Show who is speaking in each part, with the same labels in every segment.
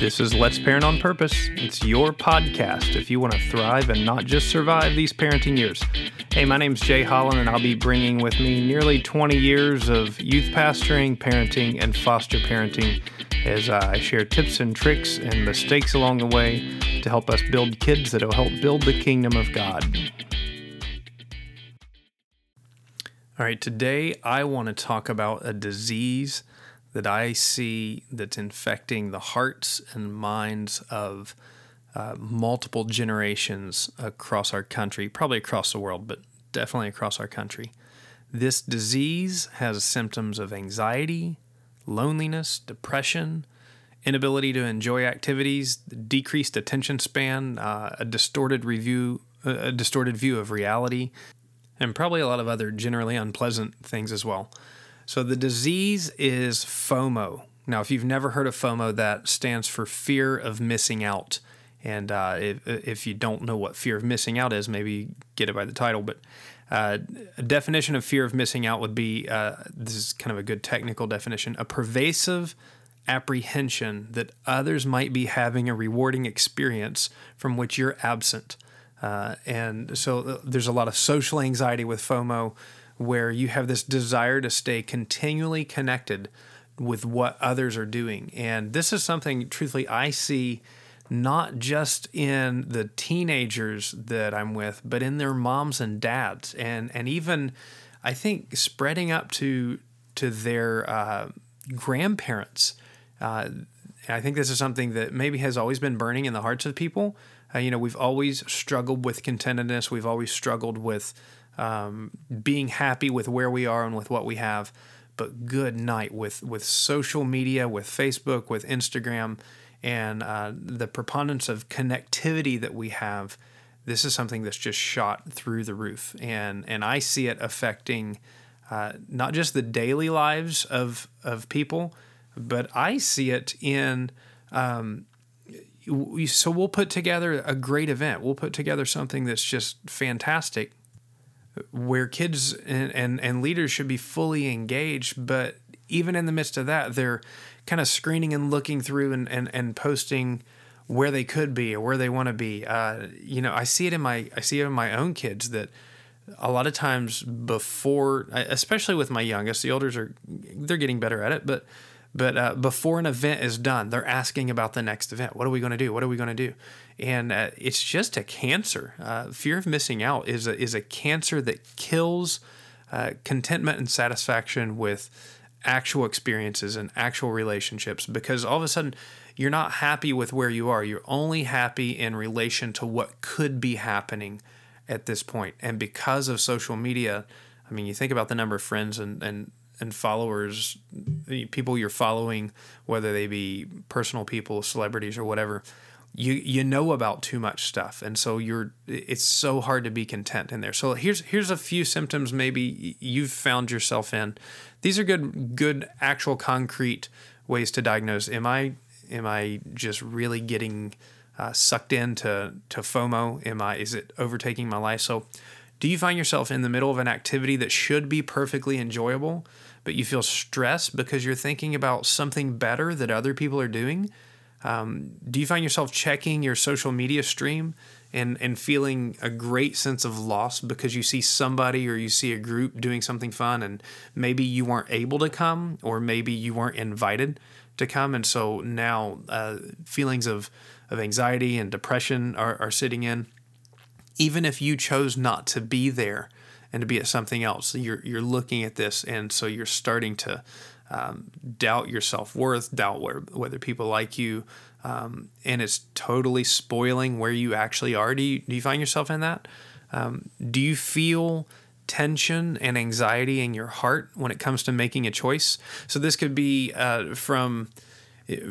Speaker 1: This is Let's Parent on Purpose. It's your podcast if you want to thrive and not just survive these parenting years. Hey, my name's Jay Holland, and I'll be bringing with me nearly 20 years of youth pastoring, parenting, and foster parenting as I share tips and tricks and mistakes along the way to help us build kids that will help build the kingdom of God. All right, today I want to talk about a disease that I see that's infecting the hearts and minds of uh, multiple generations across our country, probably across the world, but definitely across our country. This disease has symptoms of anxiety, loneliness, depression, inability to enjoy activities, decreased attention span, uh, a distorted review, a distorted view of reality, and probably a lot of other generally unpleasant things as well. So the disease is FOMO. Now, if you've never heard of FOMO, that stands for fear of missing out. And uh, if, if you don't know what fear of missing out is, maybe get it by the title. But uh, a definition of fear of missing out would be uh, this is kind of a good technical definition a pervasive apprehension that others might be having a rewarding experience from which you're absent. Uh, and so uh, there's a lot of social anxiety with FOMO where you have this desire to stay continually connected with what others are doing. And this is something, truthfully, I see not just in the teenagers that I'm with, but in their moms and dads, and and even I think spreading up to to their uh, grandparents. Uh, I think this is something that maybe has always been burning in the hearts of people. Uh, you know, we've always struggled with contentedness. We've always struggled with um, being happy with where we are and with what we have. But good night with with social media, with Facebook, with Instagram, and uh, the preponderance of connectivity that we have. This is something that's just shot through the roof, and and I see it affecting uh, not just the daily lives of of people, but I see it in. Um, so we'll put together a great event. We'll put together something that's just fantastic, where kids and, and, and leaders should be fully engaged, but even in the midst of that, they're kind of screening and looking through and, and, and posting where they could be or where they want to be. Uh, you know, I see it in my I see it in my own kids that a lot of times before, especially with my youngest, the elders are they're getting better at it, but but uh, before an event is done, they're asking about the next event. What are we going to do? What are we going to do? And uh, it's just a cancer. Uh, fear of missing out is a, is a cancer that kills uh, contentment and satisfaction with actual experiences and actual relationships because all of a sudden you're not happy with where you are. You're only happy in relation to what could be happening at this point. And because of social media, I mean, you think about the number of friends and, and and followers, people you're following, whether they be personal people, celebrities, or whatever, you you know about too much stuff, and so you're it's so hard to be content in there. So here's here's a few symptoms maybe you've found yourself in. These are good good actual concrete ways to diagnose. Am I am I just really getting uh, sucked into to FOMO? Am I is it overtaking my life? So do you find yourself in the middle of an activity that should be perfectly enjoyable, but you feel stressed because you're thinking about something better that other people are doing? Um, do you find yourself checking your social media stream and, and feeling a great sense of loss because you see somebody or you see a group doing something fun and maybe you weren't able to come or maybe you weren't invited to come? And so now uh, feelings of, of anxiety and depression are, are sitting in even if you chose not to be there and to be at something else, you're you're looking at this, and so you're starting to um, doubt your self worth, doubt where, whether people like you, um, and it's totally spoiling where you actually are. Do you, do you find yourself in that? Um, do you feel tension and anxiety in your heart when it comes to making a choice? So this could be uh, from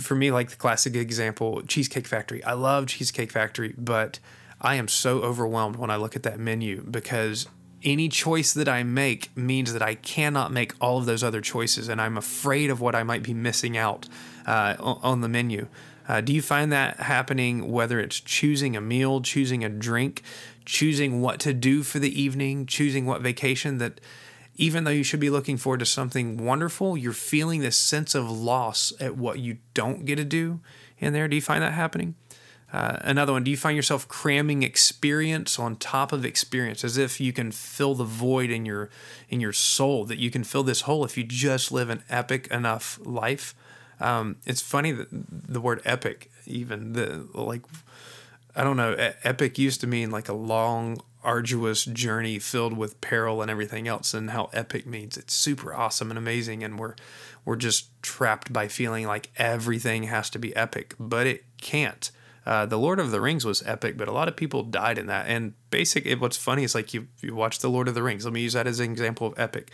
Speaker 1: for me, like the classic example, Cheesecake Factory. I love Cheesecake Factory, but I am so overwhelmed when I look at that menu because any choice that I make means that I cannot make all of those other choices, and I'm afraid of what I might be missing out uh, on the menu. Uh, do you find that happening whether it's choosing a meal, choosing a drink, choosing what to do for the evening, choosing what vacation that even though you should be looking forward to something wonderful, you're feeling this sense of loss at what you don't get to do in there? Do you find that happening? Uh, another one, do you find yourself cramming experience on top of experience as if you can fill the void in your in your soul that you can fill this hole if you just live an epic enough life? Um, it's funny that the word epic, even the like, I don't know, epic used to mean like a long, arduous journey filled with peril and everything else, and how epic means it's super awesome and amazing, and we're we're just trapped by feeling like everything has to be epic, but it can't. Uh, the Lord of the Rings was epic, but a lot of people died in that. And basic, what's funny is like you you watch the Lord of the Rings. Let me use that as an example of epic.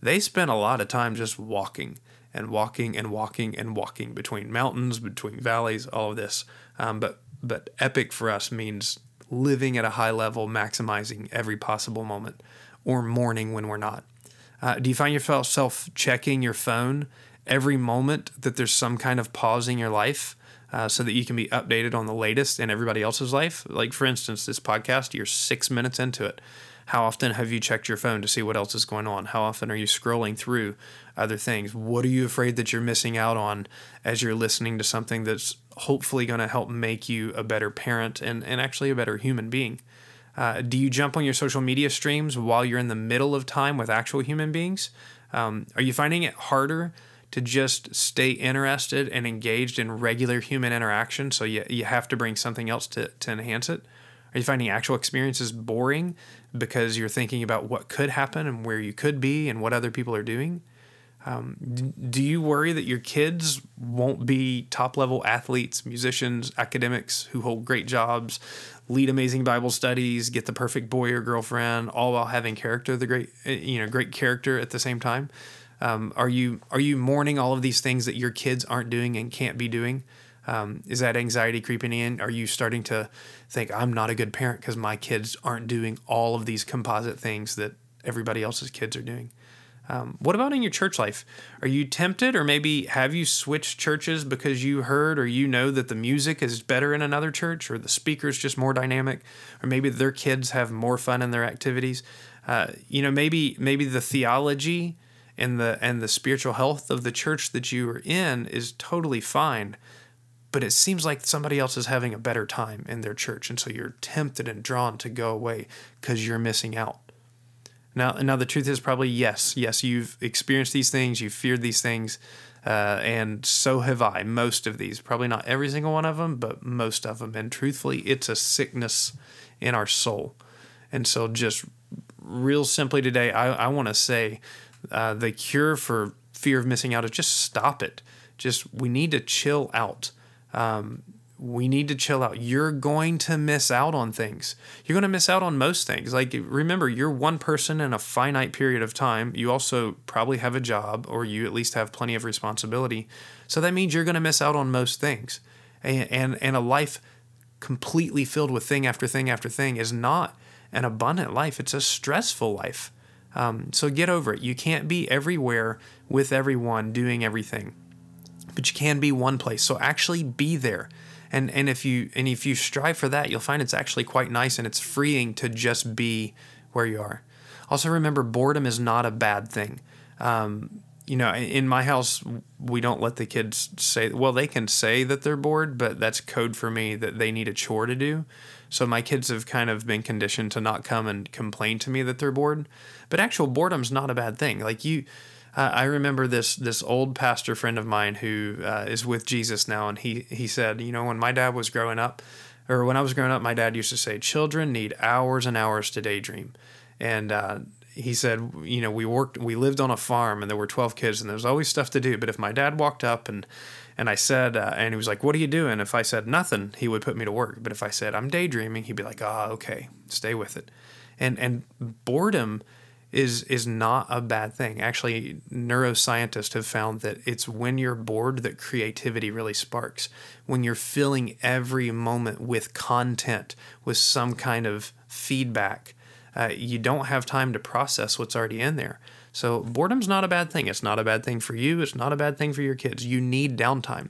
Speaker 1: They spent a lot of time just walking and walking and walking and walking between mountains, between valleys, all of this. Um, but but epic for us means living at a high level, maximizing every possible moment, or mourning when we're not. Uh, do you find yourself checking your phone every moment that there's some kind of pause in your life? Uh, so that you can be updated on the latest in everybody else's life. Like, for instance, this podcast, you're six minutes into it. How often have you checked your phone to see what else is going on? How often are you scrolling through other things? What are you afraid that you're missing out on as you're listening to something that's hopefully going to help make you a better parent and, and actually a better human being? Uh, do you jump on your social media streams while you're in the middle of time with actual human beings? Um, are you finding it harder to just stay interested and engaged in regular human interaction. So you, you have to bring something else to, to enhance it. Are you finding actual experiences boring because you're thinking about what could happen and where you could be and what other people are doing? Um, do you worry that your kids won't be top level athletes, musicians, academics who hold great jobs, lead amazing Bible studies, get the perfect boy or girlfriend, all while having character, the great eh, you know great character at the same time? Um, are you are you mourning all of these things that your kids aren't doing and can't be doing? Um, is that anxiety creeping in? Are you starting to think I'm not a good parent because my kids aren't doing all of these composite things that everybody else's kids are doing? Um, what about in your church life? Are you tempted, or maybe have you switched churches because you heard or you know that the music is better in another church, or the speaker's just more dynamic, or maybe their kids have more fun in their activities? Uh, you know, maybe maybe the theology and the and the spiritual health of the church that you are in is totally fine but it seems like somebody else is having a better time in their church and so you're tempted and drawn to go away because you're missing out now now the truth is probably yes yes you've experienced these things you've feared these things uh, and so have I. Most of these, probably not every single one of them, but most of them. And truthfully, it's a sickness in our soul. And so, just real simply today, I, I want to say uh, the cure for fear of missing out is just stop it. Just we need to chill out. Um, we need to chill out. You're going to miss out on things. You're going to miss out on most things. Like, remember, you're one person in a finite period of time. You also probably have a job, or you at least have plenty of responsibility. So that means you're going to miss out on most things. And, and, and a life completely filled with thing after thing after thing is not an abundant life, it's a stressful life. Um, so get over it. You can't be everywhere with everyone doing everything, but you can be one place. So actually be there. And, and if you and if you strive for that, you'll find it's actually quite nice and it's freeing to just be where you are. Also, remember boredom is not a bad thing. Um, you know, in my house, we don't let the kids say, well, they can say that they're bored, but that's code for me that they need a chore to do. So my kids have kind of been conditioned to not come and complain to me that they're bored. But actual boredom's not a bad thing. Like you, I remember this this old pastor friend of mine who uh, is with Jesus now, and he he said, you know, when my dad was growing up, or when I was growing up, my dad used to say, children need hours and hours to daydream, and uh, he said, you know, we worked, we lived on a farm, and there were twelve kids, and there was always stuff to do. But if my dad walked up and and I said, uh, and he was like, "What are you doing?" If I said nothing, he would put me to work. But if I said I'm daydreaming, he'd be like, "Ah, oh, okay, stay with it." And and boredom is is not a bad thing. Actually, neuroscientists have found that it's when you're bored that creativity really sparks. When you're filling every moment with content, with some kind of feedback, uh, you don't have time to process what's already in there. So boredom's not a bad thing. It's not a bad thing for you. It's not a bad thing for your kids. You need downtime.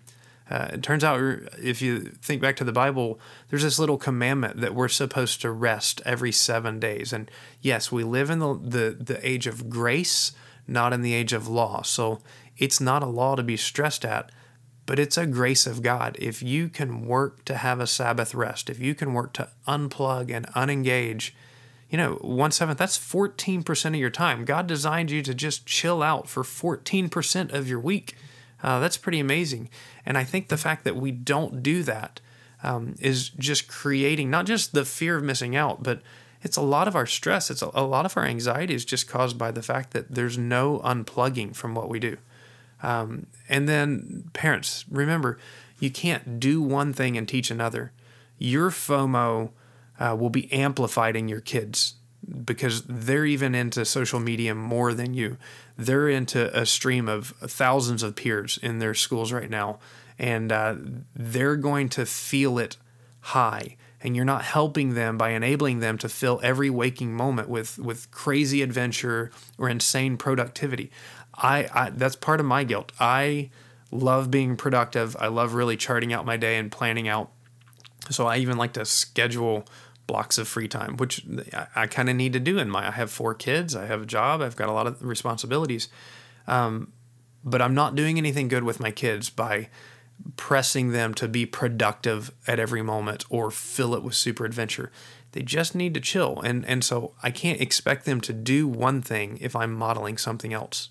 Speaker 1: Uh, it turns out, if you think back to the Bible, there's this little commandment that we're supposed to rest every seven days. And yes, we live in the, the, the age of grace, not in the age of law. So it's not a law to be stressed at, but it's a grace of God. If you can work to have a Sabbath rest, if you can work to unplug and unengage, you know, one seventh, that's 14% of your time. God designed you to just chill out for 14% of your week. Uh, that's pretty amazing. And I think the fact that we don't do that um, is just creating not just the fear of missing out, but it's a lot of our stress. It's a, a, lot of our anxiety is just caused by the fact that there's no unplugging from what we do. Um, and then, parents, remember, you can't do one thing and teach another. Your FOMO uh, will be amplified in your kids because they're even into social media more than you. They're into a stream of thousands of peers in their schools right now, and uh, they're going to feel it high. And you're not helping them by enabling them to fill every waking moment with with crazy adventure or insane productivity. I, I that's part of my guilt. I love being productive. I love really charting out my day and planning out. So I even like to schedule blocks of free time, which I, I kind of need to do in my. I have four kids. I have a job. I've got a lot of responsibilities, um, but I'm not doing anything good with my kids by pressing them to be productive at every moment or fill it with super adventure. They just need to chill, and and so I can't expect them to do one thing if I'm modeling something else.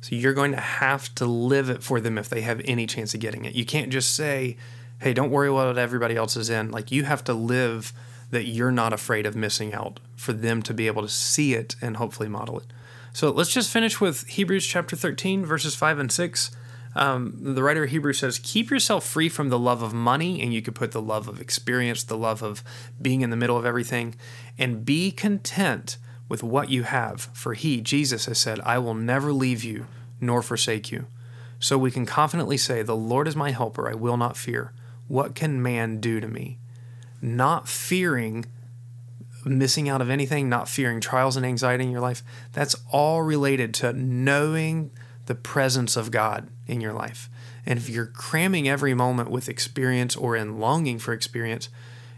Speaker 1: So you're going to have to live it for them if they have any chance of getting it. You can't just say, "Hey, don't worry about what everybody else is in." Like you have to live that you're not afraid of missing out for them to be able to see it and hopefully model it. So let's just finish with Hebrews chapter 13, verses 5 and 6. Um, the writer of Hebrews says, Keep yourself free from the love of money, and you could put the love of experience, the love of being in the middle of everything, and be content with what you have. For he, Jesus, has said, I will never leave you nor forsake you. So we can confidently say, The Lord is my helper, I will not fear. What can man do to me? Not fearing missing out of anything, not fearing trials and anxiety in your life, that's all related to knowing the presence of God in your life. And if you're cramming every moment with experience or in longing for experience,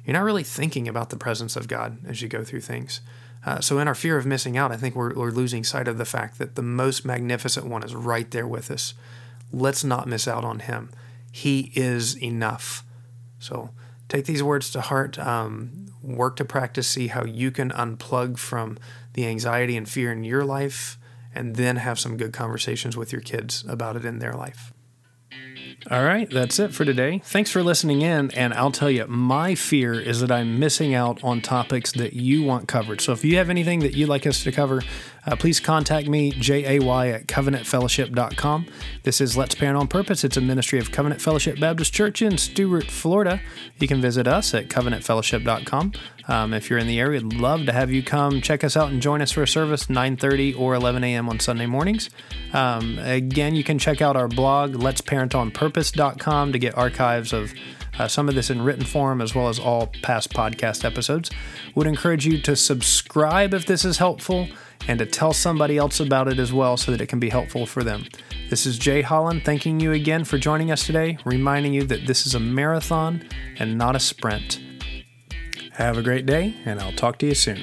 Speaker 1: you're not really thinking about the presence of God as you go through things. Uh, so, in our fear of missing out, I think we're, we're losing sight of the fact that the most magnificent one is right there with us. Let's not miss out on him. He is enough. So, take these words to heart. Um, work to practice, see how you can unplug from the anxiety and fear in your life, and then have some good conversations with your kids about it in their life. All right, that's it for today. Thanks for listening in. And I'll tell you, my fear is that I'm missing out on topics that you want covered. So if you have anything that you'd like us to cover, uh, please contact me, jay at covenantfellowship.com. This is Let's Parent on Purpose. It's a ministry of Covenant Fellowship Baptist Church in Stuart, Florida. You can visit us at covenantfellowship.com. Um, if you're in the area, love to have you come check us out and join us for a service 9:30 or 11 a.m. on Sunday mornings. Um, again, you can check out our blog, Let's Parent on Purpose.com, to get archives of uh, some of this in written form as well as all past podcast episodes. Would encourage you to subscribe if this is helpful and to tell somebody else about it as well so that it can be helpful for them. This is Jay Holland thanking you again for joining us today, reminding you that this is a marathon and not a sprint. Have a great day, and I'll talk to you soon.